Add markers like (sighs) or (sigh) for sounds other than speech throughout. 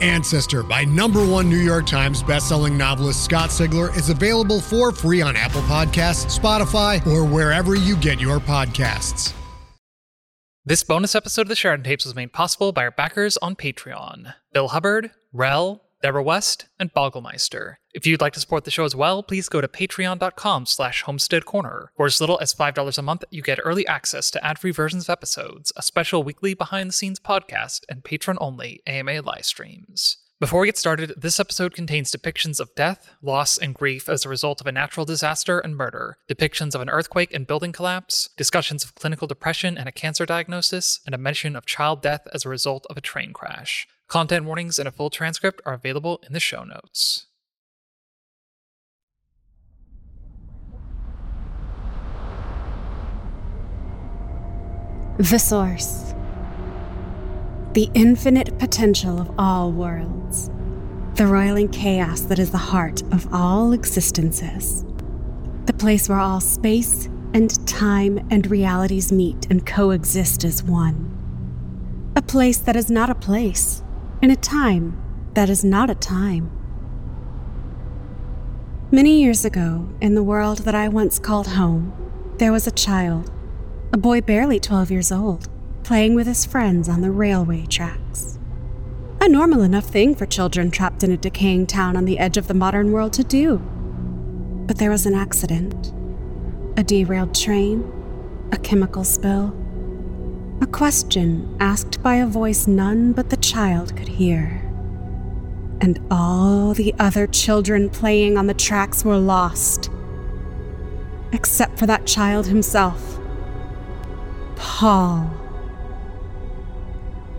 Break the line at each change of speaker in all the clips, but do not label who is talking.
Ancestor by number one New York Times bestselling novelist Scott Sigler is available for free on Apple Podcasts, Spotify, or wherever you get your podcasts.
This bonus episode of the Sheridan Tapes was made possible by our backers on Patreon Bill Hubbard, Rel, Deborah West, and Bogglemeister. If you'd like to support the show as well, please go to patreon.com slash homestead corner. For as little as $5 a month, you get early access to ad-free versions of episodes, a special weekly behind-the-scenes podcast, and patron-only AMA live streams. Before we get started, this episode contains depictions of death, loss, and grief as a result of a natural disaster and murder, depictions of an earthquake and building collapse, discussions of clinical depression and a cancer diagnosis, and a mention of child death as a result of a train crash. Content warnings and a full transcript are available in the show notes.
The Source. The infinite potential of all worlds. The roiling chaos that is the heart of all existences. The place where all space and time and realities meet and coexist as one. A place that is not a place, in a time that is not a time. Many years ago, in the world that I once called home, there was a child a boy barely 12 years old, playing with his friends on the railway tracks. A normal enough thing for children trapped in a decaying town on the edge of the modern world to do. But there was an accident a derailed train, a chemical spill, a question asked by a voice none but the child could hear. And all the other children playing on the tracks were lost, except for that child himself. Paul.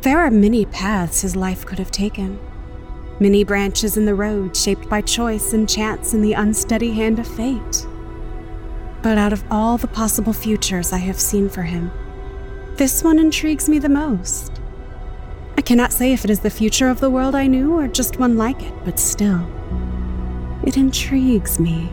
There are many paths his life could have taken, many branches in the road shaped by choice and chance and the unsteady hand of fate. But out of all the possible futures I have seen for him, this one intrigues me the most. I cannot say if it is the future of the world I knew or just one like it, but still, it intrigues me.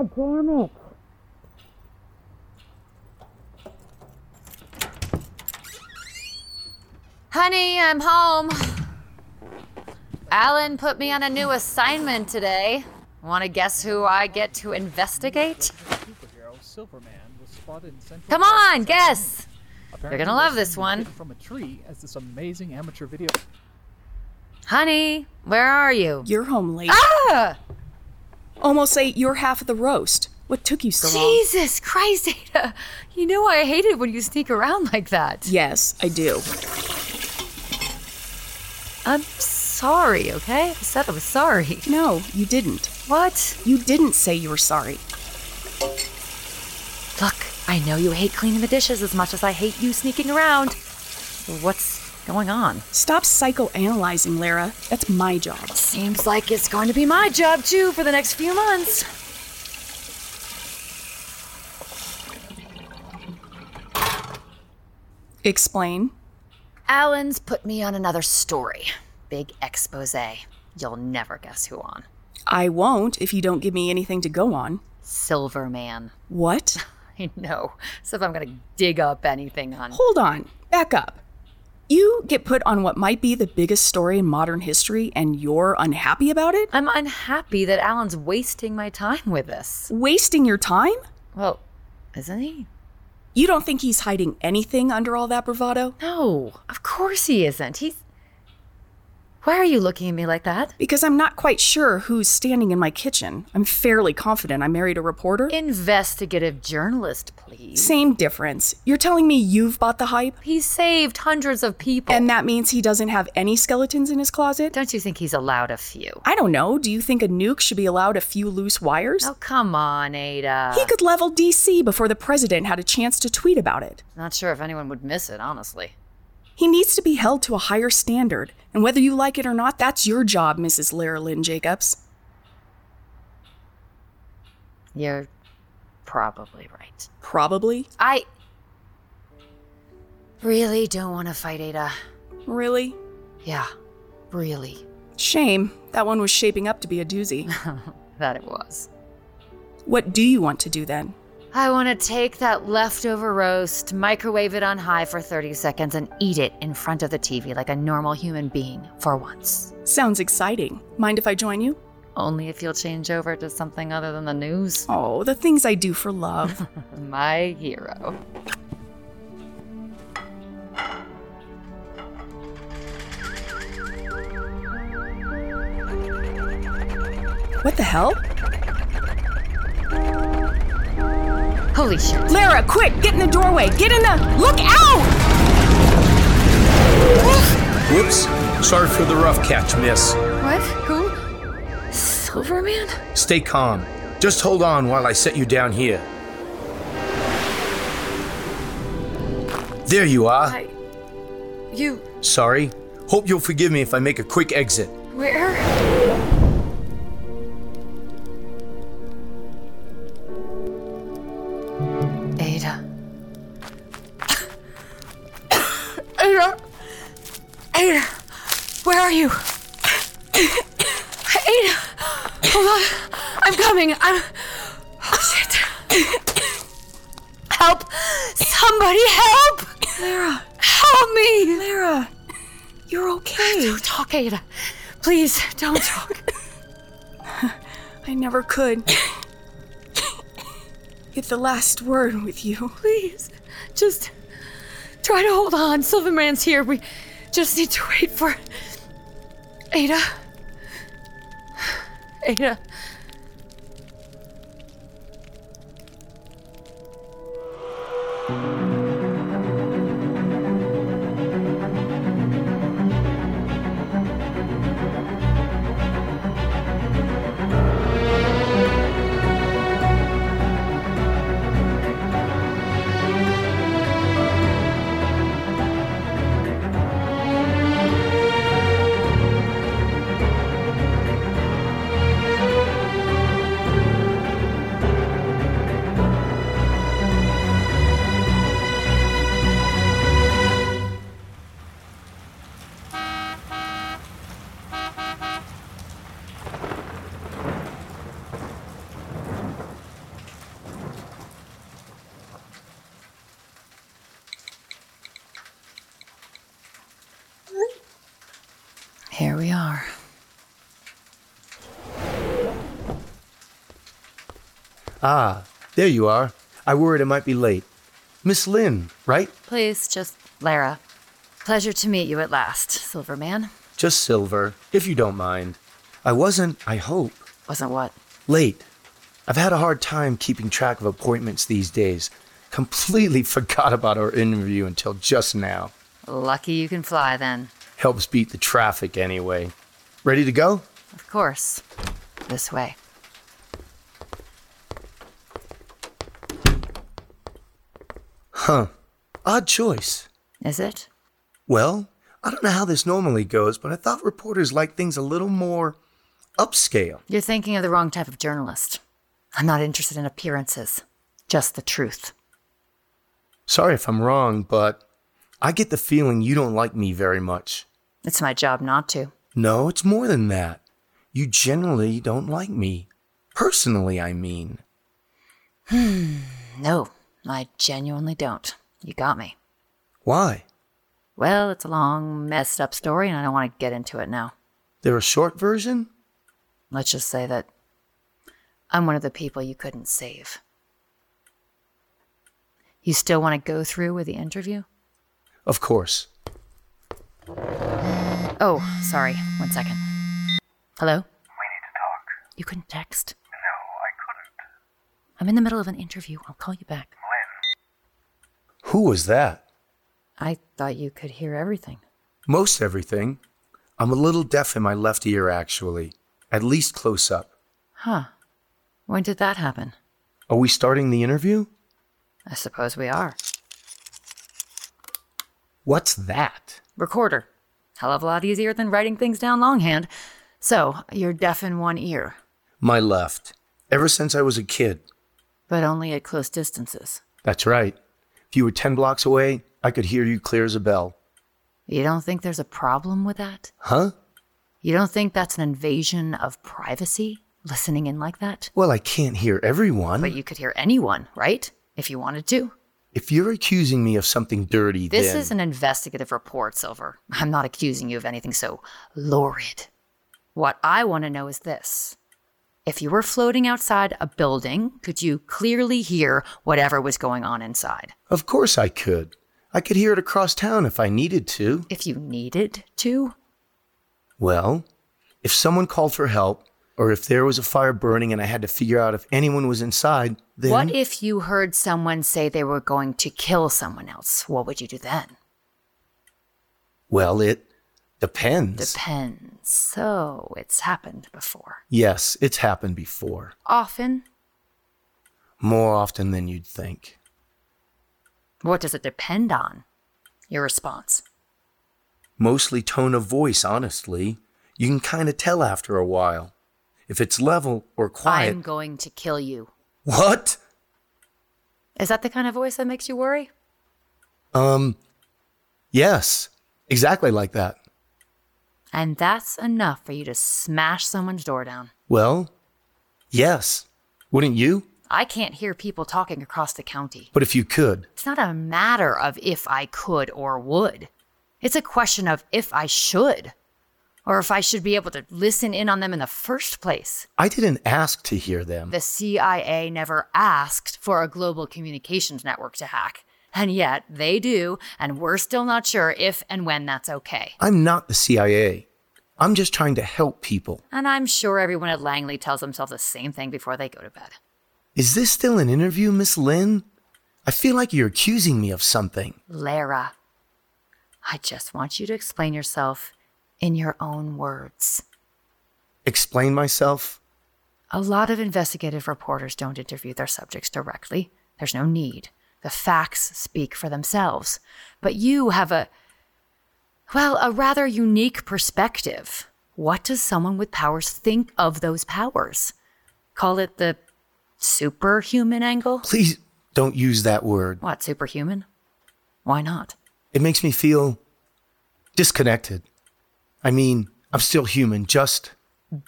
God damn it.
Honey, I'm home. Alan put me on a new assignment today. Want to guess who I get to investigate? Come on, guess. You're gonna love this one.
From a tree as this amazing amateur video.
Honey, where are you?
You're home late.
Ah!
Almost ate your half of the roast. What took you so long?
Jesus Christ, Ada. You know I hate it when you sneak around like that.
Yes, I do.
I'm sorry, okay? I said I was sorry.
No, you didn't.
What?
You didn't say you were sorry.
Look, I know you hate cleaning the dishes as much as I hate you sneaking around. What's going on?
Stop psychoanalyzing, Lera. That's my job.
Seems like it's going to be my job too for the next few months.
Explain.
Alan's put me on another story. Big expose. You'll never guess who on.
I won't if you don't give me anything to go on.
Silverman.
What? (laughs)
I know. So if I'm gonna dig up anything on.
Hold on. Back up. You get put on what might be the biggest story in modern history and you're unhappy about it?
I'm unhappy that Alan's wasting my time with this.
Wasting your time?
Well, isn't he?
You don't think he's hiding anything under all that bravado?
No, of course he isn't. He's. Why are you looking at me like that?
Because I'm not quite sure who's standing in my kitchen. I'm fairly confident I married a reporter.
Investigative journalist, please.
Same difference. You're telling me you've bought the hype?
He saved hundreds of people.
And that means he doesn't have any skeletons in his closet?
Don't you think he's allowed a few?
I don't know. Do you think a nuke should be allowed a few loose wires?
Oh, come on, Ada.
He could level DC before the president had a chance to tweet about it.
Not sure if anyone would miss it, honestly.
He needs to be held to a higher standard, and whether you like it or not, that's your job, Mrs. Lera Lynn Jacobs.
You're probably right.
Probably.
I really don't want to fight Ada.
Really?
Yeah, really.
Shame. That one was shaping up to be a doozy. (laughs)
That it was.
what do you want to do then?
I want to take that leftover roast, microwave it on high for 30 seconds, and eat it in front of the TV like a normal human being for once.
Sounds exciting. Mind if I join you?
Only if you'll change over to something other than the news.
Oh, the things I do for love. (laughs)
My hero.
what the hell?
Holy shit.
Lera, quick, get in the doorway. Get in the. Look out!
Whoops. Sorry for the rough catch, miss.
What? Who? Silverman?
Stay calm. Just hold on while I set you down here. There you are.
I. You.
Sorry. Hope you'll forgive me if I make a quick exit.
Where?
Could. Get the last word with you.
Please, just try to hold on. Silverman's here. We just need to wait for Ada. Ada.
There you are. I worried I might be late. Miss Lynn, right?
Please, just Lera. Pleasure to meet you at last, Silverman.
Just Silver, if you don't mind. I wasn't, I hope,
Wasn't what?
late. I've had a hard time keeping track of appointments these days. Completely (laughs) forgot about our interview until just now.
Lucky you can fly then.
Helps beat the traffic anyway. Ready to go?
Of course. This way.
Huh. Odd choice.
Is it?
Well, I don't know how this normally goes, but I thought reporters like things a little more upscale.
You're thinking of the wrong type of journalist. I'm not interested in appearances, just the truth.
Sorry if I'm wrong, but I get the feeling you don't like me very much.
It's my job not to.
No, it's more than that. You generally don't like me. Personally, I mean.
Hmm, No, I genuinely don't. You got me.
Why?
Well, it's a long, messed up story, and I don't want to get into it now.
There a short version?
Let's just say that I'm one of the people you couldn't save. You still want to go through with the interview?
Of course.
Oh, sorry. One second. Hello? We need to talk. You couldn't text? No, I couldn't. I'm in the middle of an interview. I'll call you back.
Who was that?
I thought you could hear everything.
Most everything. I'm a little deaf in my left ear, actually. At least close up.
Huh. When did that happen?
Are we starting the interview?
I suppose we are.
What's that?
Recorder. Hell of a lot easier than writing things down longhand. So, you're deaf in one ear,
My left. Ever since I was a kid.
but only at close distances.
That's right. If you were 10 blocks away, I could hear you clear as a bell.
You don't think there's a problem with that?
Huh?
You don't think that's an invasion of privacy, listening in like that?
Well, I can't hear everyone.
But you could hear anyone, right? If you wanted to.
If you're accusing me of something dirty,
This
then.
is an investigative report, Silver. I'm not accusing you of anything so lurid. What I want to know is this. If you were floating outside a building, could you clearly hear whatever was going on inside?
Of course I could. I could hear it across town if I needed to.
If you needed to?
Well, if someone called for help, or if there was a fire burning and I had to figure out if anyone was inside, then.
What if you heard someone say they were going to kill someone else? What would you do then?
Well, it depends.
Depends. So, it's happened before.
yes, it's happened before.
Often?
More often than you'd think.
What does it depend on? Your response.
Mostly tone of voice, honestly. You can kind of tell after a while. If it's level or quiet.
I'm going to kill you.
What?
Is that the kind of voice that makes you worry?
Um, yes, exactly like that.
And that's enough for you to smash someone's door down.
Well, yes. Wouldn't you?
I can't hear people talking across the county.
But if you could.
It's not a matter of if I could or would. It's a question of if I should. Or if I should be able to listen in on them in the first place.
I didn't ask to hear them.
The CIA never asked for a global communications network to hack. And yet they do, and we're still not sure if and when that's okay.
I'm not the CIA. I'm just trying to help people.
And I'm sure everyone at Langley tells themselves the same thing before they go to bed.
Is this still an interview, Miss Lynn? I feel like you're accusing me of something.
Lera, I just want you to explain yourself in your own words.
Explain myself?
A lot of investigative reporters don't interview their subjects directly. There's no need. The facts speak for themselves. But you have a, well, a rather unique perspective. What does someone with powers think of those powers? Call it the superhuman angle?
Please don't use that word.
What, superhuman? Why not?
It makes me feel disconnected. I mean, I'm still human, just.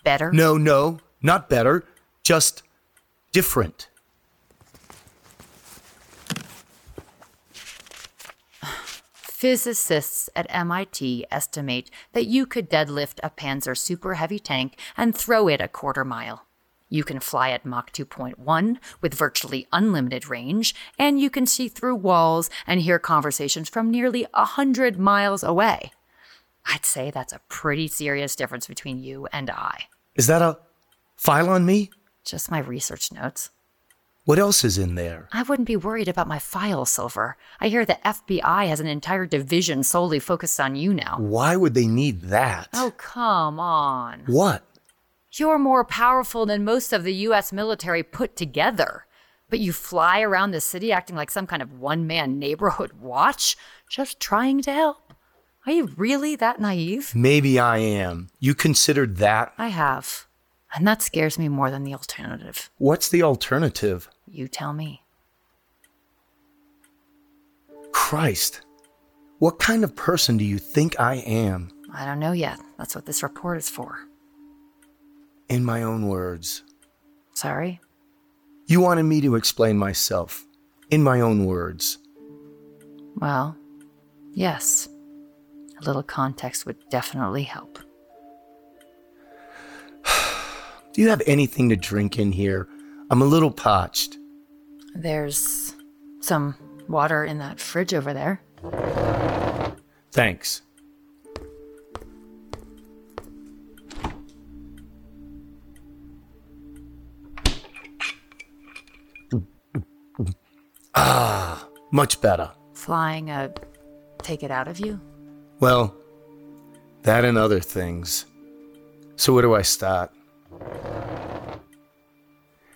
Better?
No, no, not better, just different.
Physicists at MIT estimate that you could deadlift a Panzer super heavy tank and throw it a quarter mile. You can fly at Mach 2.1 with virtually unlimited range, and you can see through walls and hear conversations from nearly a hundred miles away. I'd say that's a pretty serious difference between you and I.
Is that a file on me?
Just my research notes.
What else is in there?
I wouldn't be worried about my file, Silver. I hear the FBI has an entire division solely focused on you now.
Why would they need that?
Oh, come on.
What?
You're more powerful than most of the US military put together. But you fly around the city acting like some kind of one man neighborhood watch, just trying to help. Are you really that naive?
Maybe I am. You considered that?
I have. And that scares me more than the alternative.
What's the alternative?
You tell me.
Christ. What kind of person do you think I am?
I don't know yet. That's what this report is for.
In my own words.
Sorry?
You wanted me to explain myself. In my own words.
Well, yes. A little context would definitely help.
Do you have anything to drink in here? I'm a little parched.
There's some water in that fridge over there.
Thanks. Ah, much better.
Flying a take it out of you?
Well, that and other things. So, where do I start?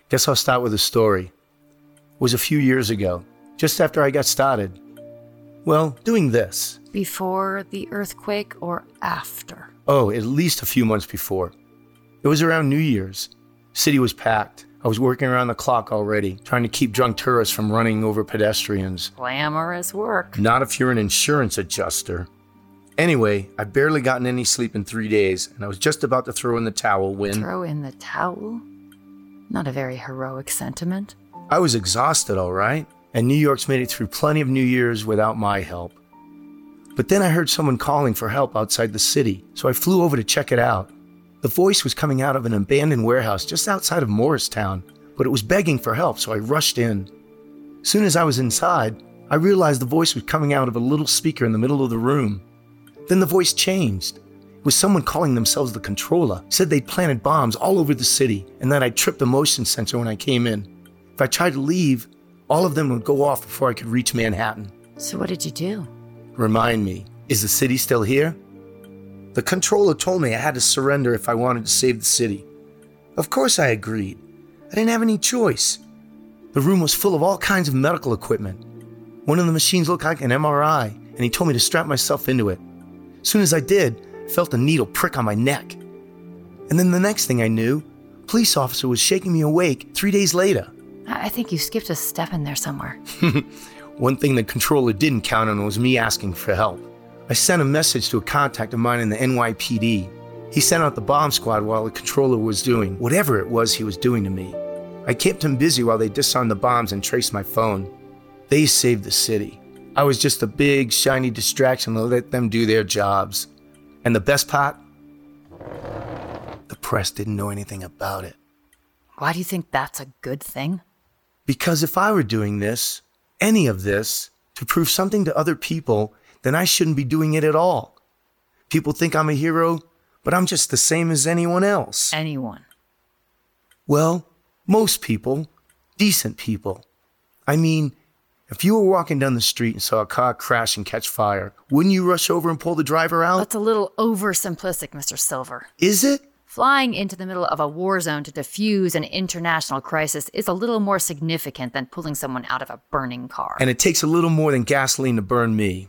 Guess I'll start with a story. It was a few years ago, just after I got started. Well, doing this.
Before the earthquake or after?
Oh, at least a few months before. It was around New Year's. City was packed. I was working around the clock already, trying to keep drunk tourists from running over pedestrians.
Glamorous work.
Not if you're an insurance adjuster. Anyway, I'd barely gotten any sleep in three days, and I was just about to throw in the towel when.
Throw in the towel? Not a very heroic sentiment.
I was exhausted, all right, and New York's made it through plenty of New Year's without my help. But then I heard someone calling for help outside the city, so I flew over to check it out. The voice was coming out of an abandoned warehouse just outside of Morristown, but it was begging for help, so I rushed in. Soon as I was inside, I realized the voice was coming out of a little speaker in the middle of the room. Then the voice changed. It was someone calling themselves the controller, said they'd planted bombs all over the city and that I'd tripped the motion sensor when I came in. If I tried to leave, all of them would go off before I could reach Manhattan.
So, what did you do?
Remind me, is the city still here? The controller told me I had to surrender if I wanted to save the city. Of course I agreed. I didn't have any choice. The room was full of all kinds of medical equipment. One of the machines looked like an MRI, and he told me to strap myself into it. As soon as I did, felt a needle prick on my neck. And then the next thing I knew, police officer was shaking me awake three days later.
I think you skipped a step in there somewhere. (laughs)
One thing the controller didn't count on was me asking for help. I sent a message to a contact of mine in the NYPD. He sent out the bomb squad while the controller was doing whatever it was he was doing to me. I kept him busy while they disarmed the bombs and traced my phone. They saved the city. I was just a big, shiny distraction to let them do their jobs. And the best part? The press didn't know anything about it.
Why do you think that's a good thing?
Because if I were doing this, any of this, to prove something to other people, then I shouldn't be doing it at all. People think I'm a hero, but I'm just the same as anyone else.
Anyone.
Well, most people, decent people. I mean, if you were walking down the street and saw a car crash and catch fire, wouldn't you rush over and pull the driver out?
That's a little oversimplistic, Mr. Silver.
Is it?
Flying into the middle of a war zone to defuse an international crisis is a little more significant than pulling someone out of a burning car.
And it takes a little more than gasoline to burn me.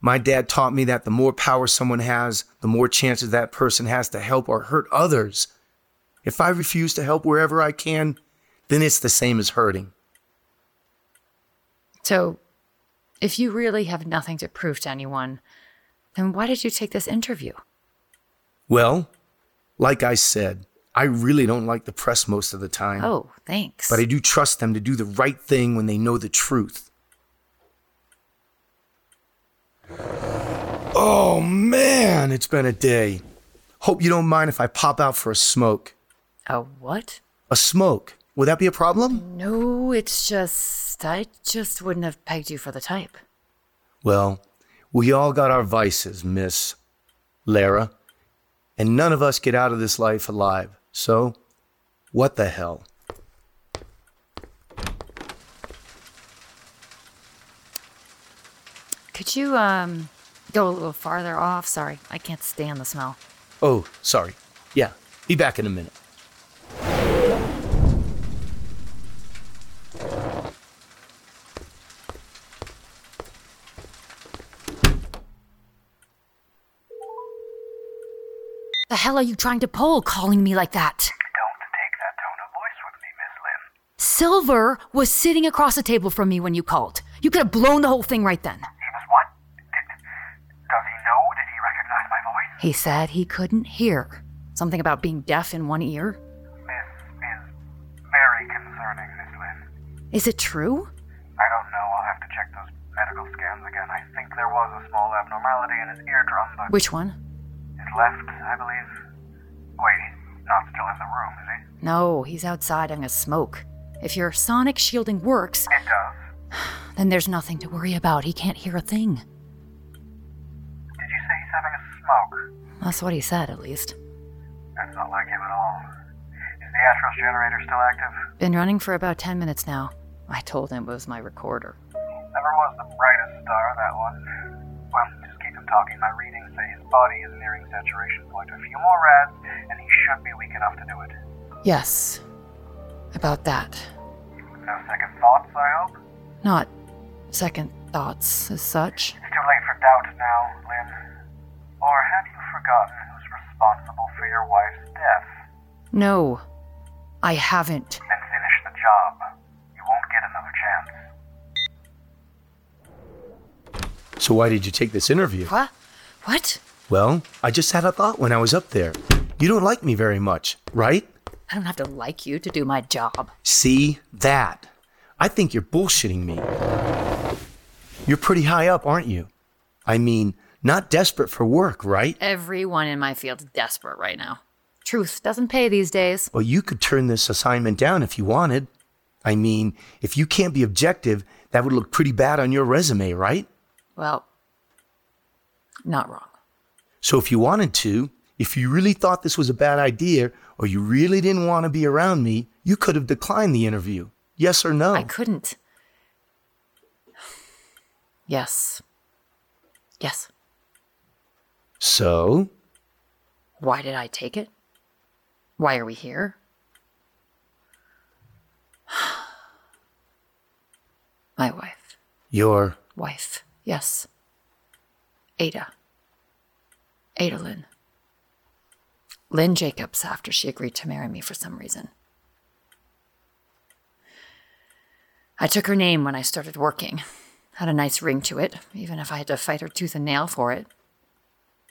My dad taught me that the more power someone has, the more chances that person has to help or hurt others. If I refuse to help wherever I can, then it's the same as hurting.
So, if you really have nothing to prove to anyone, then why did you take this interview?
Well, like I said, I really don't like the press most of the time.
Oh, thanks.
But I do trust them to do the right thing when they know the truth. Oh man, it's been a day. Hope you don't mind if I pop out for a smoke.
A what?
A smoke. Would that be a problem?
No, it's just I just wouldn't have pegged you for the type.
Well, we all got our vices, Miss Lera, and none of us get out of this life alive. So, what the hell?
Could you um go a little farther off? Sorry, I can't stand the smell.
Oh, sorry. Yeah, be back in a minute.
The hell are you trying to pull calling me like that?
Don't take that tone of voice with me, Miss Lynn.
Silver was sitting across the table from me when you called. You could have blown the whole thing right then.
He was what? Did, does he know? Did he recognize my voice?
He said he couldn't hear. Something about being deaf in one ear.
This is very concerning, Miss Lynn.
Is it true?
I don't know. I'll have to check those medical scans again. I think there was a small abnormality in his eardrum, but
Which one?
Left, I believe. Wait, he's not still in the room, is he?
No, he's outside having a smoke. If your sonic shielding works,
It does. (sighs)
then there's nothing to worry about. He can't hear a thing.
Did you say he's having a smoke?
That's what he said, at least.
That's not like him at all. Is the Astros generator still active?
Been running for about 10 minutes now. I told him it was my recorder.
Never was the brightest star, that one. Well, just keep him talking. My his body is nearing saturation point. A few more rads, and he should be weak enough to do it.
Yes. About that.
No second thoughts, I hope?
Not second thoughts as such.
It's too late for doubt now, Lynn. Or have you forgotten who's responsible for your wife's death?
No, I haven't.
Then finish the job. You won't get another chance.
So, why did you take this interview?
What? What?
Well, I just had a thought when I was up there. You don't like me very much, right?
I don't have to like you to do my job.
See that? I think you're bullshitting me. You're pretty high up, aren't you? I mean, not desperate for work, right?
Everyone in my field's desperate right now. Truth doesn't pay these days.
Well, you could turn this assignment down if you wanted. I mean, if you can't be objective, that would look pretty bad on your resume, right?
Well, not wrong.
So if you wanted to, if you really thought this was a bad idea, or you really didn't want to be around me, you could have declined the interview. Yes or no?
I couldn't. Yes. Yes.
So?
Why did I take it? Why are we here? (sighs) My wife.
Your.
Wife. Yes. Ada. Ada Lynn. Lynn Jacobs after she agreed to marry me for some reason. I took her name when I started working. Had a nice ring to it, even if I had to fight her tooth and nail for it.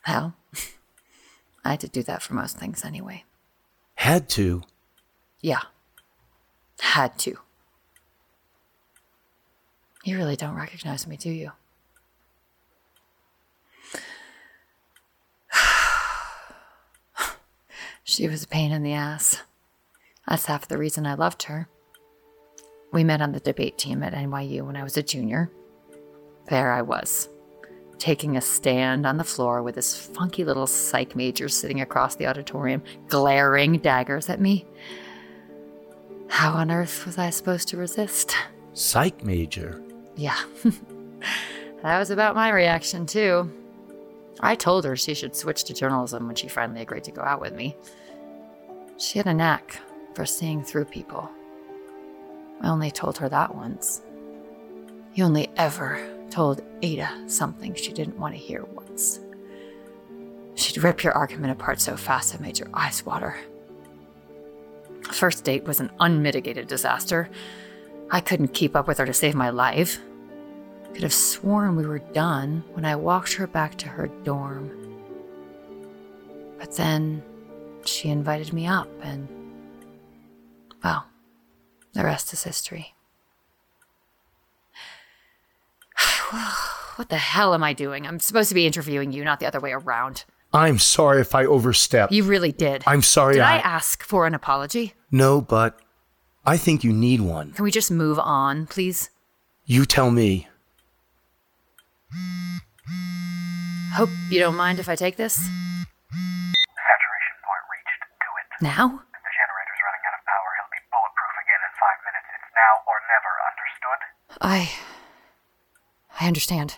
Hell, (laughs) I had to do that for most things anyway.
Had to.
Yeah. Had to. You really don't recognize me, do you? She was a pain in the ass. That's half the reason I loved her. We met on the debate team at NYU when I was a junior. There I was, taking a stand on the floor with this funky little psych major sitting across the auditorium, glaring daggers at me. How on earth was I supposed to resist?
Psych major.
Yeah. (laughs) that was about my reaction, too. I told her she should switch to journalism when she finally agreed to go out with me. She had a knack for seeing through people. I only told her that once. You only ever told Ada something she didn't want to hear once. She'd rip your argument apart so fast it made your eyes water. First date was an unmitigated disaster. I couldn't keep up with her to save my life. Could have sworn we were done when I walked her back to her dorm. But then she invited me up, and well, the rest is history. (sighs) what the hell am I doing? I'm supposed to be interviewing you, not the other way around.
I'm sorry if I overstepped.
You really did.
I'm sorry
Did I
I-
ask for an apology?
No, but I think you need one.
Can we just move on, please?
You tell me.
Hope you don't mind if I take this.
Saturation point reached. Do it.
Now?
The generator's running out of power. He'll be bulletproof again in five minutes. It's now or never, understood?
I. I understand.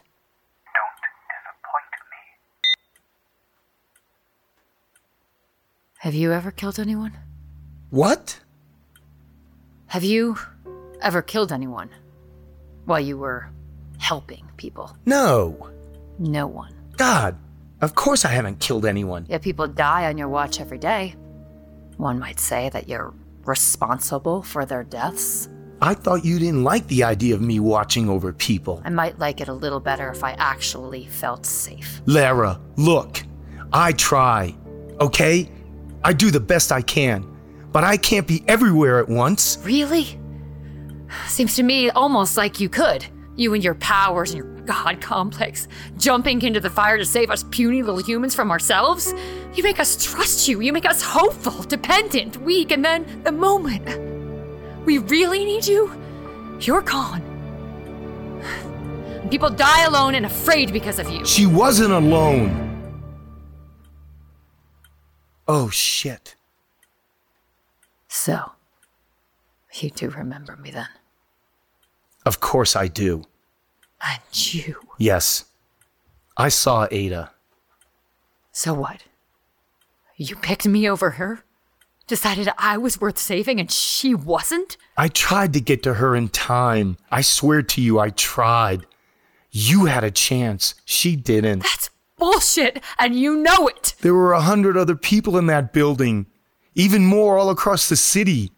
Don't disappoint me. Have you ever killed anyone?
What?
Have you ever killed anyone? While you were helping people?
No.
No one.
God, of course I haven't killed anyone.
Yet people die on your watch every day. One might say that you're responsible for their deaths.
I thought you didn't like the idea of me watching over people.
I might like it a little better if I actually felt safe.
Lera, look, I try, okay? I do the best I can, but I can't be everywhere at once.
Really? Seems to me almost like you could. You and your powers and your god complex, jumping into the fire to save us puny little humans from ourselves. You make us trust you. You make us hopeful, dependent, weak, and then the moment we really need you, you're gone. And people die alone and afraid because of you.
She wasn't alone. Oh, shit.
So, you do remember me then?
Of course I do.
And you.
Yes. I saw Ada.
So what? You picked me over her? Decided I was worth saving and she wasn't?
I tried to get to her in time. I swear to you, I tried. You had a chance. She didn't.
That's bullshit, and you know it.
There were a hundred other people in that building, even more all across the city.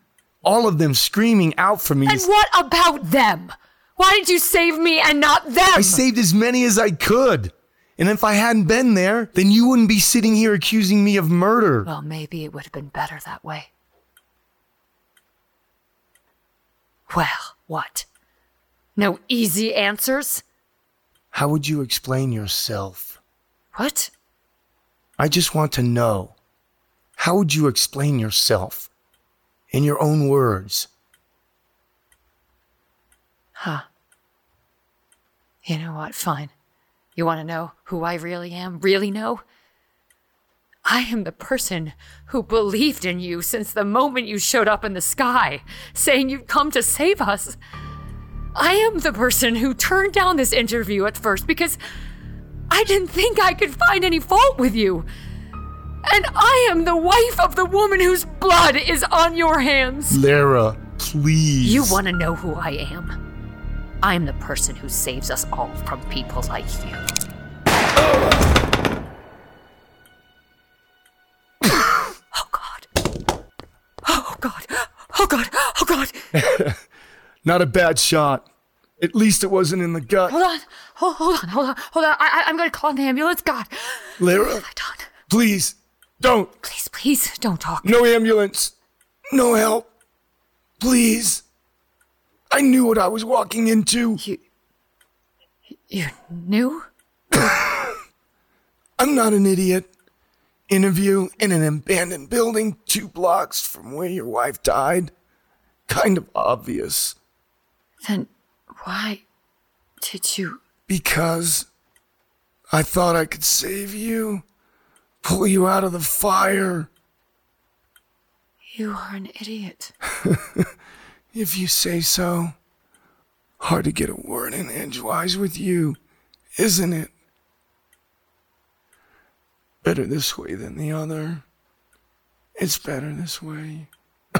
All of them screaming out for me.
And what about them? Why did you save me and not them?
I saved as many as I could. And if I hadn't been there, then you wouldn't be sitting here accusing me of murder.
Well, maybe it would have been better that way. Well, what? No easy answers?
How would you explain yourself?
What?
I just want to know. How would you explain yourself? In your own words.
Huh. You know what? Fine. You want to know who I really am? Really know? I am the person who believed in you since the moment you showed up in the sky, saying you'd come to save us. I am the person who turned down this interview at first because I didn't think I could find any fault with you. And I am the wife of the woman whose blood is on your hands.
Lera, please.
You want to know who I am? I'm the person who saves us all from people like you. oh God. Oh God. Oh God. Oh God. (laughs)
Not a bad shot. At least it wasn't in the gut.
Hold on. Hold, hold on. Hold on. Hold on. I, I, I'm going to call an ambulance. God.
Lera,
What have I done?
please, don't.
Please, please don't talk.
No ambulance. No help. Please. I knew what I was walking into.
You. You knew? (coughs)
I'm not an idiot. Interview in an abandoned building two blocks from where your wife died. Kind of obvious.
Then why did you.
Because I thought I could save you, pull you out of the fire.
You are an idiot. (laughs)
If you say so. Hard to get a word in edgewise with you, isn't it? Better this way than the other. It's better this way. (laughs)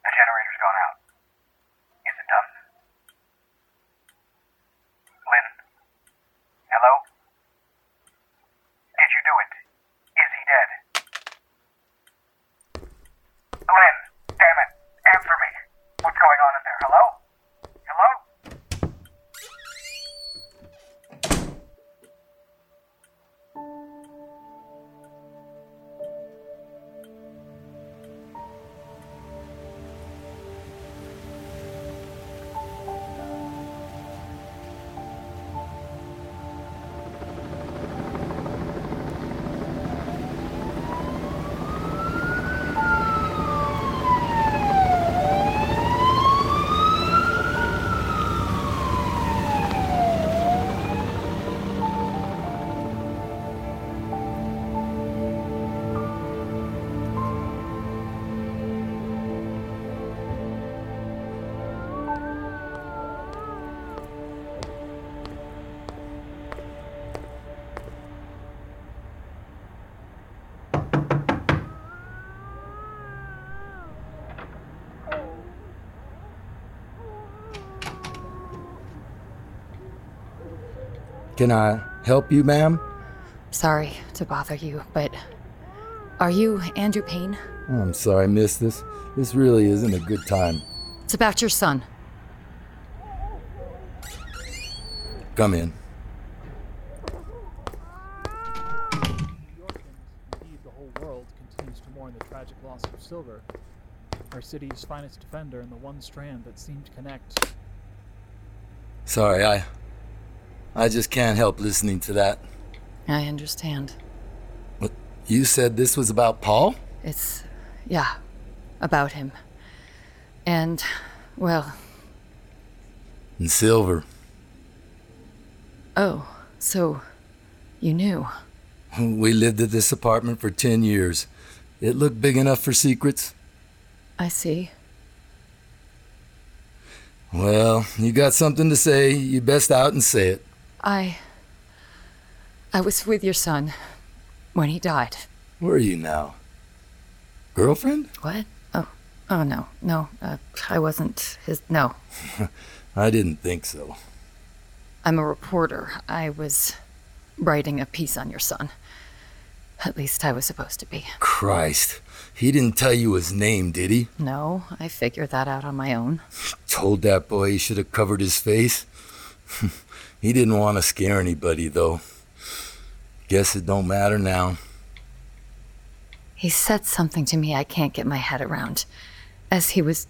The generator's gone out. Is it done? Lynn? Hello? Did you do it? Is he
Can I help you, ma'am?
Sorry to bother you, but are you Andrew Payne?
Oh, I'm sorry I missed this. This really isn't a good time.
It's about your son.
Come in.
The whole world continues to mourn the tragic loss of Silver, our city's finest defender and the one strand that seemed to connect.
Sorry, I. I just can't help listening to that.
I understand.
What? You said this was about Paul?
It's, yeah, about him. And, well,
And Silver.
oh, so you knew.
We lived at this apartment for 10 years. It looked big enough for secrets.
I see.
Well, you got something to say, you best out and say it.
I. I was with your son when he died.
Where are you now? Girlfriend?
What? Oh, oh no, no. Uh, I wasn't his. No, (laughs)
I didn't think so.
I'm a reporter. I was writing a piece on your son. At least I was supposed to be.
Christ. He didn't tell you his name, did he?
No, I figured that out on my own.
Told that boy he should have covered his face. (laughs) he didn't want to scare anybody, though. Guess it don't matter now.
He said something to me I can't get my head around. As he was.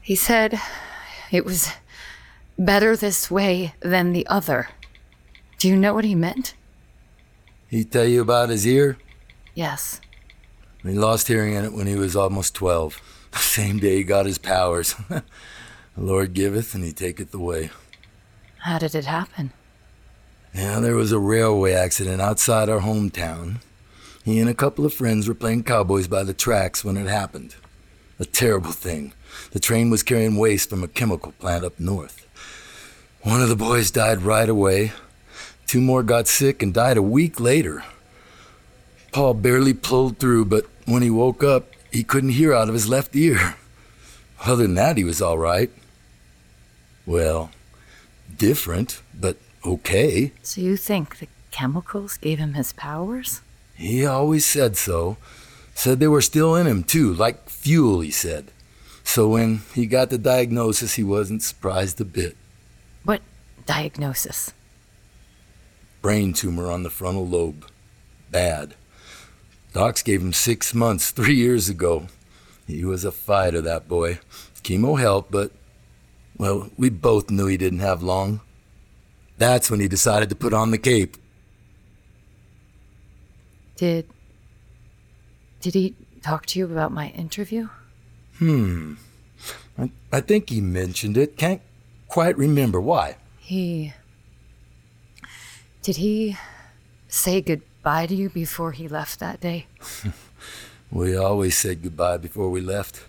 He said it was better this way than the other. Do you know what he meant?
He tell you about his ear?
Yes.
He lost hearing in it when he was almost 12. The (laughs) same day he got his powers. (laughs) the Lord giveth and he taketh away.
How did it happen?
Yeah, there was a railway accident outside our hometown. He and a couple of friends were playing cowboys by the tracks when it happened. A terrible thing. The train was carrying waste from a chemical plant up north. One of the boys died right away. Two more got sick and died a week later. Paul barely pulled through, but when he woke up, he couldn't hear out of his left ear. Other than that, he was all right. Well, different, but okay.
So you think the chemicals gave him his powers?
He always said so. Said they were still in him, too, like fuel, he said. So when he got the diagnosis, he wasn't surprised a bit.
What diagnosis?
Brain tumor on the frontal lobe. Bad. Docs gave him six months three years ago. He was a fighter, that boy. Chemo helped, but, well, we both knew he didn't have long. That's when he decided to put on the cape.
Did. Did he talk to you about my interview?
Hmm. I, I think he mentioned it. Can't quite remember why.
He. Did he say goodbye to you before he left that day? (laughs)
We always said goodbye before we left.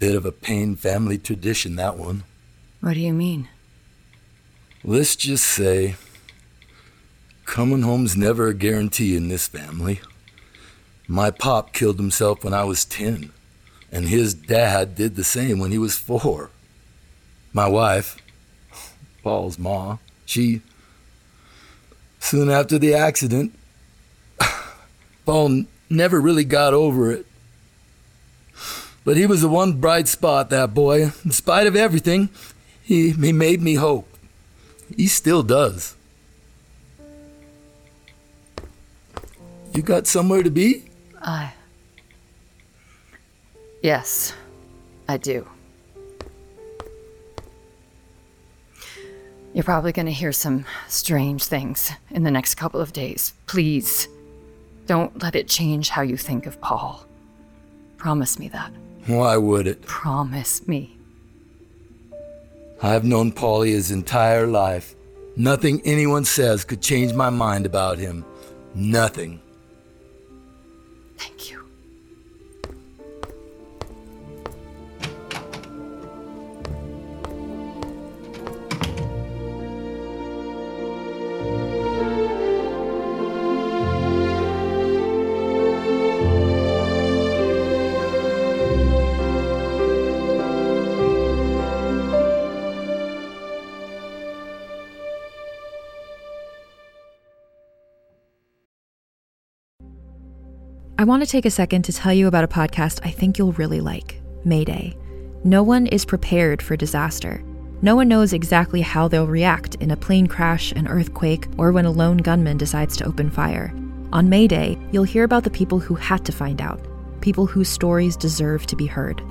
Bit of a pain family tradition, that one.
What do you mean?
Let's just say, coming home's never a guarantee in this family. My pop killed himself when I was 10, and his dad did the same when he was four. My wife, Paul's ma, she. Soon after the accident, (sighs) Paul never really got over it. But he was the one bright spot, that boy. In spite of everything, he, he made me hope. He still does. You got somewhere to be?
I. Yes, I do. You're probably going to hear some strange things in the next couple of days. Please, don't let it change how you think of Paul. Promise me that.
Why would it?
Promise me.
I've known Paulie his entire life. Nothing anyone says could change my mind about him. Nothing.
Thank you.
I want to take a second to tell you about a podcast I think you'll really like Mayday. No one is prepared for disaster. No one knows exactly how they'll react in a plane crash, an earthquake, or when a lone gunman decides to open fire. On Mayday, you'll hear about the people who had to find out, people whose stories deserve to be heard.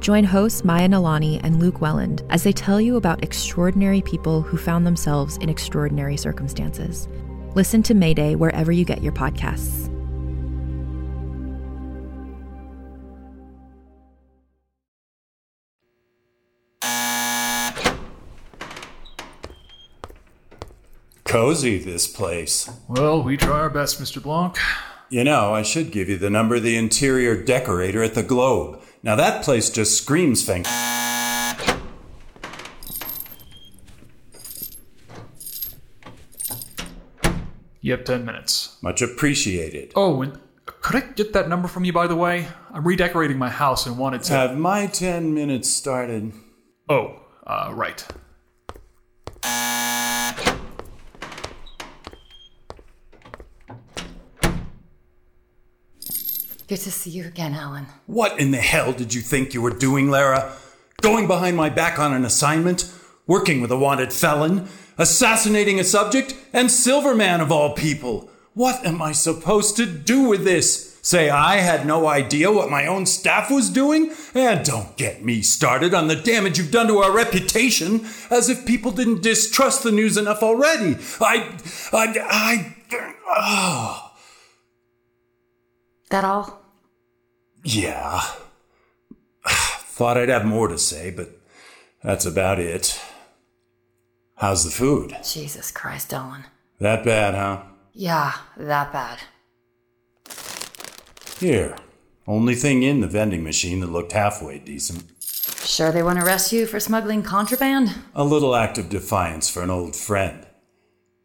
Join hosts Maya Nalani and Luke Welland as they tell you about extraordinary people who found themselves in extraordinary circumstances. Listen to Mayday wherever you get your podcasts.
Cozy, this place.
Well, we try our best, Mr. Blanc.
You know, I should give you the number of the interior decorator at the Globe. Now that place just screams fang.
You have 10 minutes.
Much appreciated.
Oh, and could I get that number from you, by the way? I'm redecorating my house and wanted to.
Have my 10 minutes started?
Oh, uh, right.
Good to see you again, Alan.
What in the hell did you think you were doing, Lera? Going behind my back on an assignment? Working with a wanted felon? Assassinating a subject? And Silverman of all people? What am I supposed to do with this? Say I had no idea what my own staff was doing? And don't get me started on the damage you've done to our reputation, as if people didn't distrust the news enough already. I. I. I. Oh.
That all?
Yeah. (sighs) Thought I'd have more to say, but that's about it. How's the food?
Jesus Christ, Ellen.
That bad, huh?
Yeah, that bad.
Here. Only thing in the vending machine that looked halfway decent.
Sure they want to arrest you for smuggling contraband?
A little act of defiance for an old friend.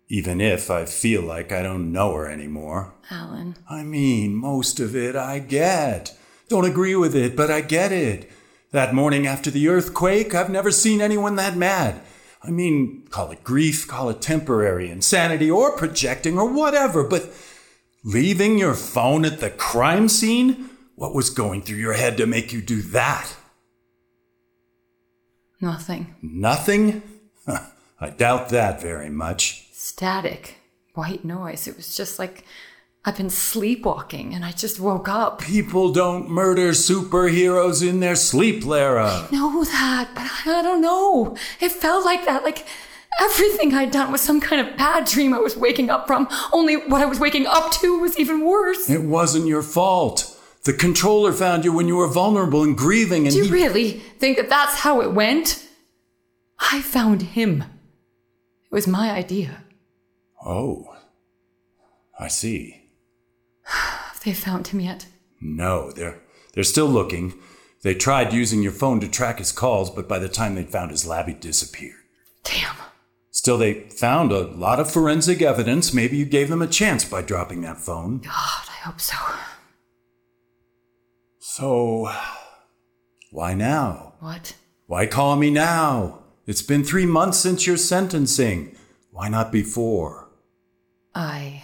Even if I feel like I don't know her anymore.
Alan.
I mean, most of it I get. Don't agree with it, but I get it. That morning after the earthquake, I've never seen anyone that mad. I mean, call it grief, call it temporary insanity, or projecting, or whatever, but leaving your phone at the crime scene? What was going through your head to make you do that?
Nothing.
Nothing? I doubt that very much.
Static. White noise. It was just like I've been sleepwalking and I just woke up.
People don't murder superheroes in their sleep, Lera.
I know that, but I don't know. It felt like that. Like everything I'd done was some kind of bad dream I was waking up from. Only what I was waking up to was even worse.
It wasn't your fault. The controller found you when you were vulnerable and grieving, and
Do you
he-
really think that that's how it went? I found him. It was my idea.
Oh, I see.
They found him yet?
No, they're they're still looking. They tried using your phone to track his calls, but by the time they'd found his lab, he'd disappeared.
Damn.
Still, they found a lot of forensic evidence. Maybe you gave them a chance by dropping that phone.
God, I hope so.
So, why now?
What?
Why call me now? It's been three months since your sentencing. Why not before?
I.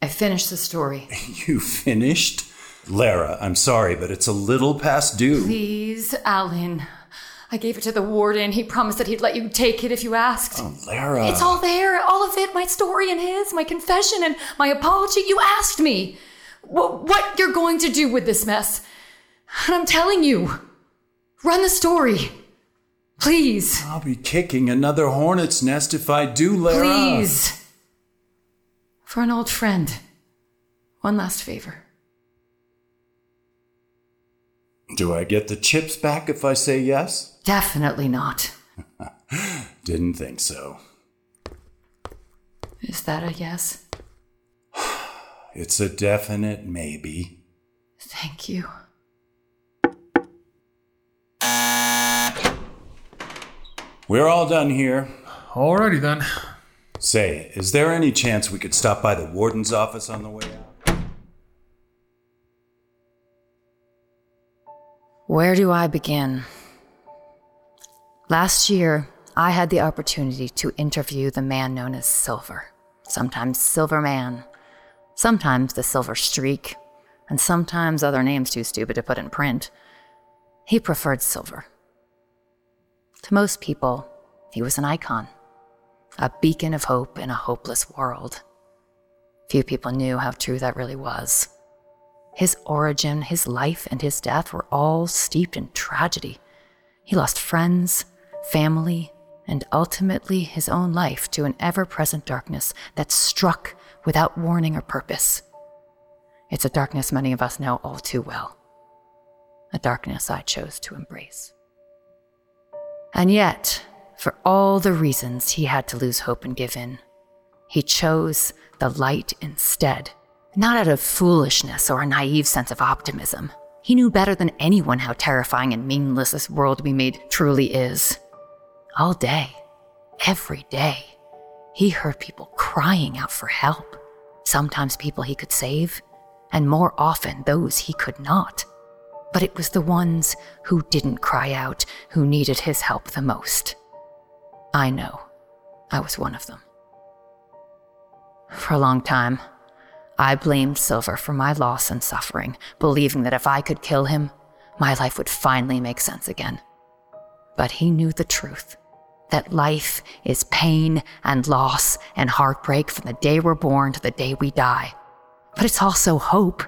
I finished the story. (laughs)
You finished? Lera, I'm sorry, but it's a little past due.
Please, Alan. I gave it to the warden. He promised that he'd let you take it if you asked.
Oh, Lera.
It's all there, all of it, my story and his, my confession and my apology. You asked me wh- what you're going to do with this mess. And I'm telling you, run the story. Please.
I'll be kicking another hornet's nest if I do, Lera.
Please. For an old friend. One last favor.
Do I get the chips back if I say yes?
Definitely not. (laughs)
Didn't think so.
Is that a yes? (sighs)
It's a definite maybe.
Thank you.
We're all done here.
Alrighty then.
Say, is there any chance we could stop by the warden's office on the way out?
Where do I begin? Last year, I had the opportunity to interview the man known as Silver, sometimes Silver Man, Sometimes the Silver Streak, and sometimes other names too stupid to put in print. He preferred Silver. To most people, he was an icon, a beacon of hope in a hopeless world. Few people knew how true that really was. His origin, his life, and his death were all steeped in tragedy. He lost friends, family, and ultimately his own life to an ever present darkness that struck without warning or purpose. It's a darkness many of us know all too well, a darkness I chose to embrace. And yet, for all the reasons he had to lose hope and give in, he chose the light instead, not out of foolishness or a naive sense of optimism. He knew better than anyone how terrifying and meaningless this world we made truly is. All day, every day, he heard people crying out for help. Sometimes people he could save, and more often those he could not. But it was the ones who didn't cry out who needed his help the most. I know I was one of them. For a long time, I blamed Silver for my loss and suffering, believing that if I could kill him, my life would finally make sense again. But he knew the truth that life is pain and loss and heartbreak from the day we're born to the day we die. But it's also hope.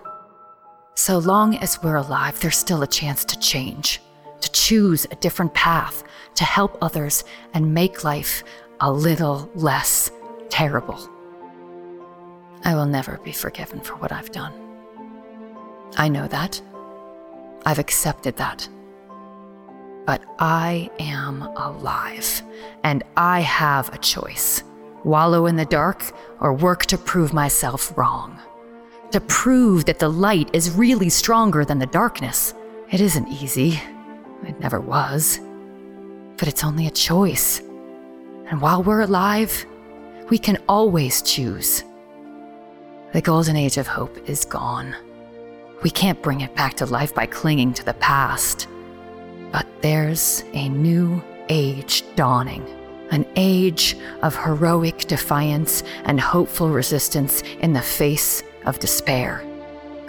So long as we're alive, there's still a chance to change, to choose a different path, to help others and make life a little less terrible. I will never be forgiven for what I've done. I know that. I've accepted that. But I am alive, and I have a choice wallow in the dark or work to prove myself wrong. To prove that the light is really stronger than the darkness. It isn't easy. It never was. But it's only a choice. And while we're alive, we can always choose. The golden age of hope is gone. We can't bring it back to life by clinging to the past. But there's a new age dawning. An age of heroic defiance and hopeful resistance in the face of despair.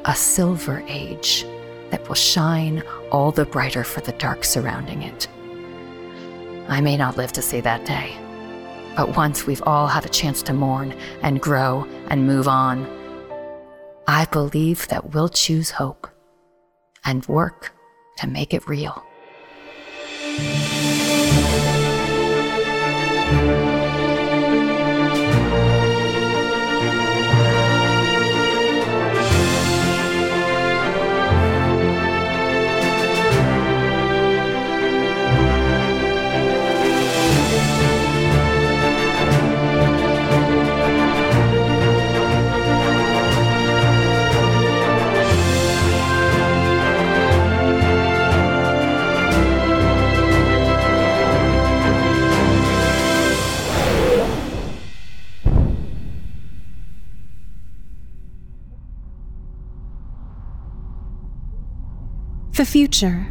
A silver age that will shine all the brighter for the dark surrounding it. I may not live to see that day, but once we've all had a chance to mourn and grow and move on, I believe that we'll choose hope and work to make it real.
The future.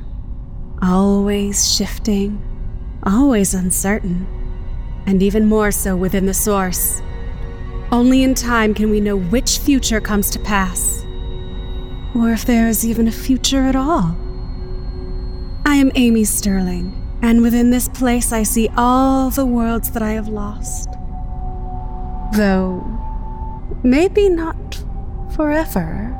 Always shifting, always uncertain, and even more so within the source. Only in time can we know which future comes to pass, or if there is even a future at all. I am Amy Sterling, and within this place I see all the worlds that I have lost. Though, maybe not forever.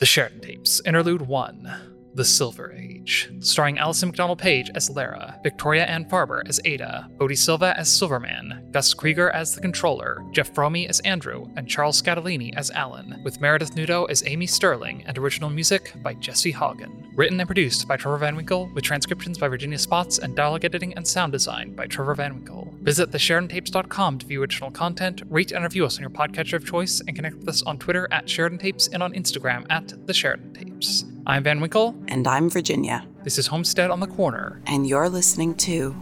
The Sheridan Tapes, Interlude 1 The Silver Age, starring Allison McDonell Page as Lera, Victoria Ann Farber as Ada, Bohdi Silva as Silverman, Gus Krieger as the Controller, Jeff Frome as Andrew, and Charles Scatolini as Alan, with Meredith Nudo as Amy Sterling and original music by Jesse Haugen. Written and produced by Trevor Van Winkle, with transcriptions by Virginia Spotts and dialogue editing and sound design by Trevor Van Winkle. Visit thesheridantapes.com to view original content, rate and review us on your podcatcher of choice, and connect with us on Twitter at Sheridan Tapes and on Instagram at The Tapes. I'm Van Winkle.
And I'm Virginia.
This is Homestead on the Corner.
And you're listening to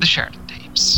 The Sheridan Tapes.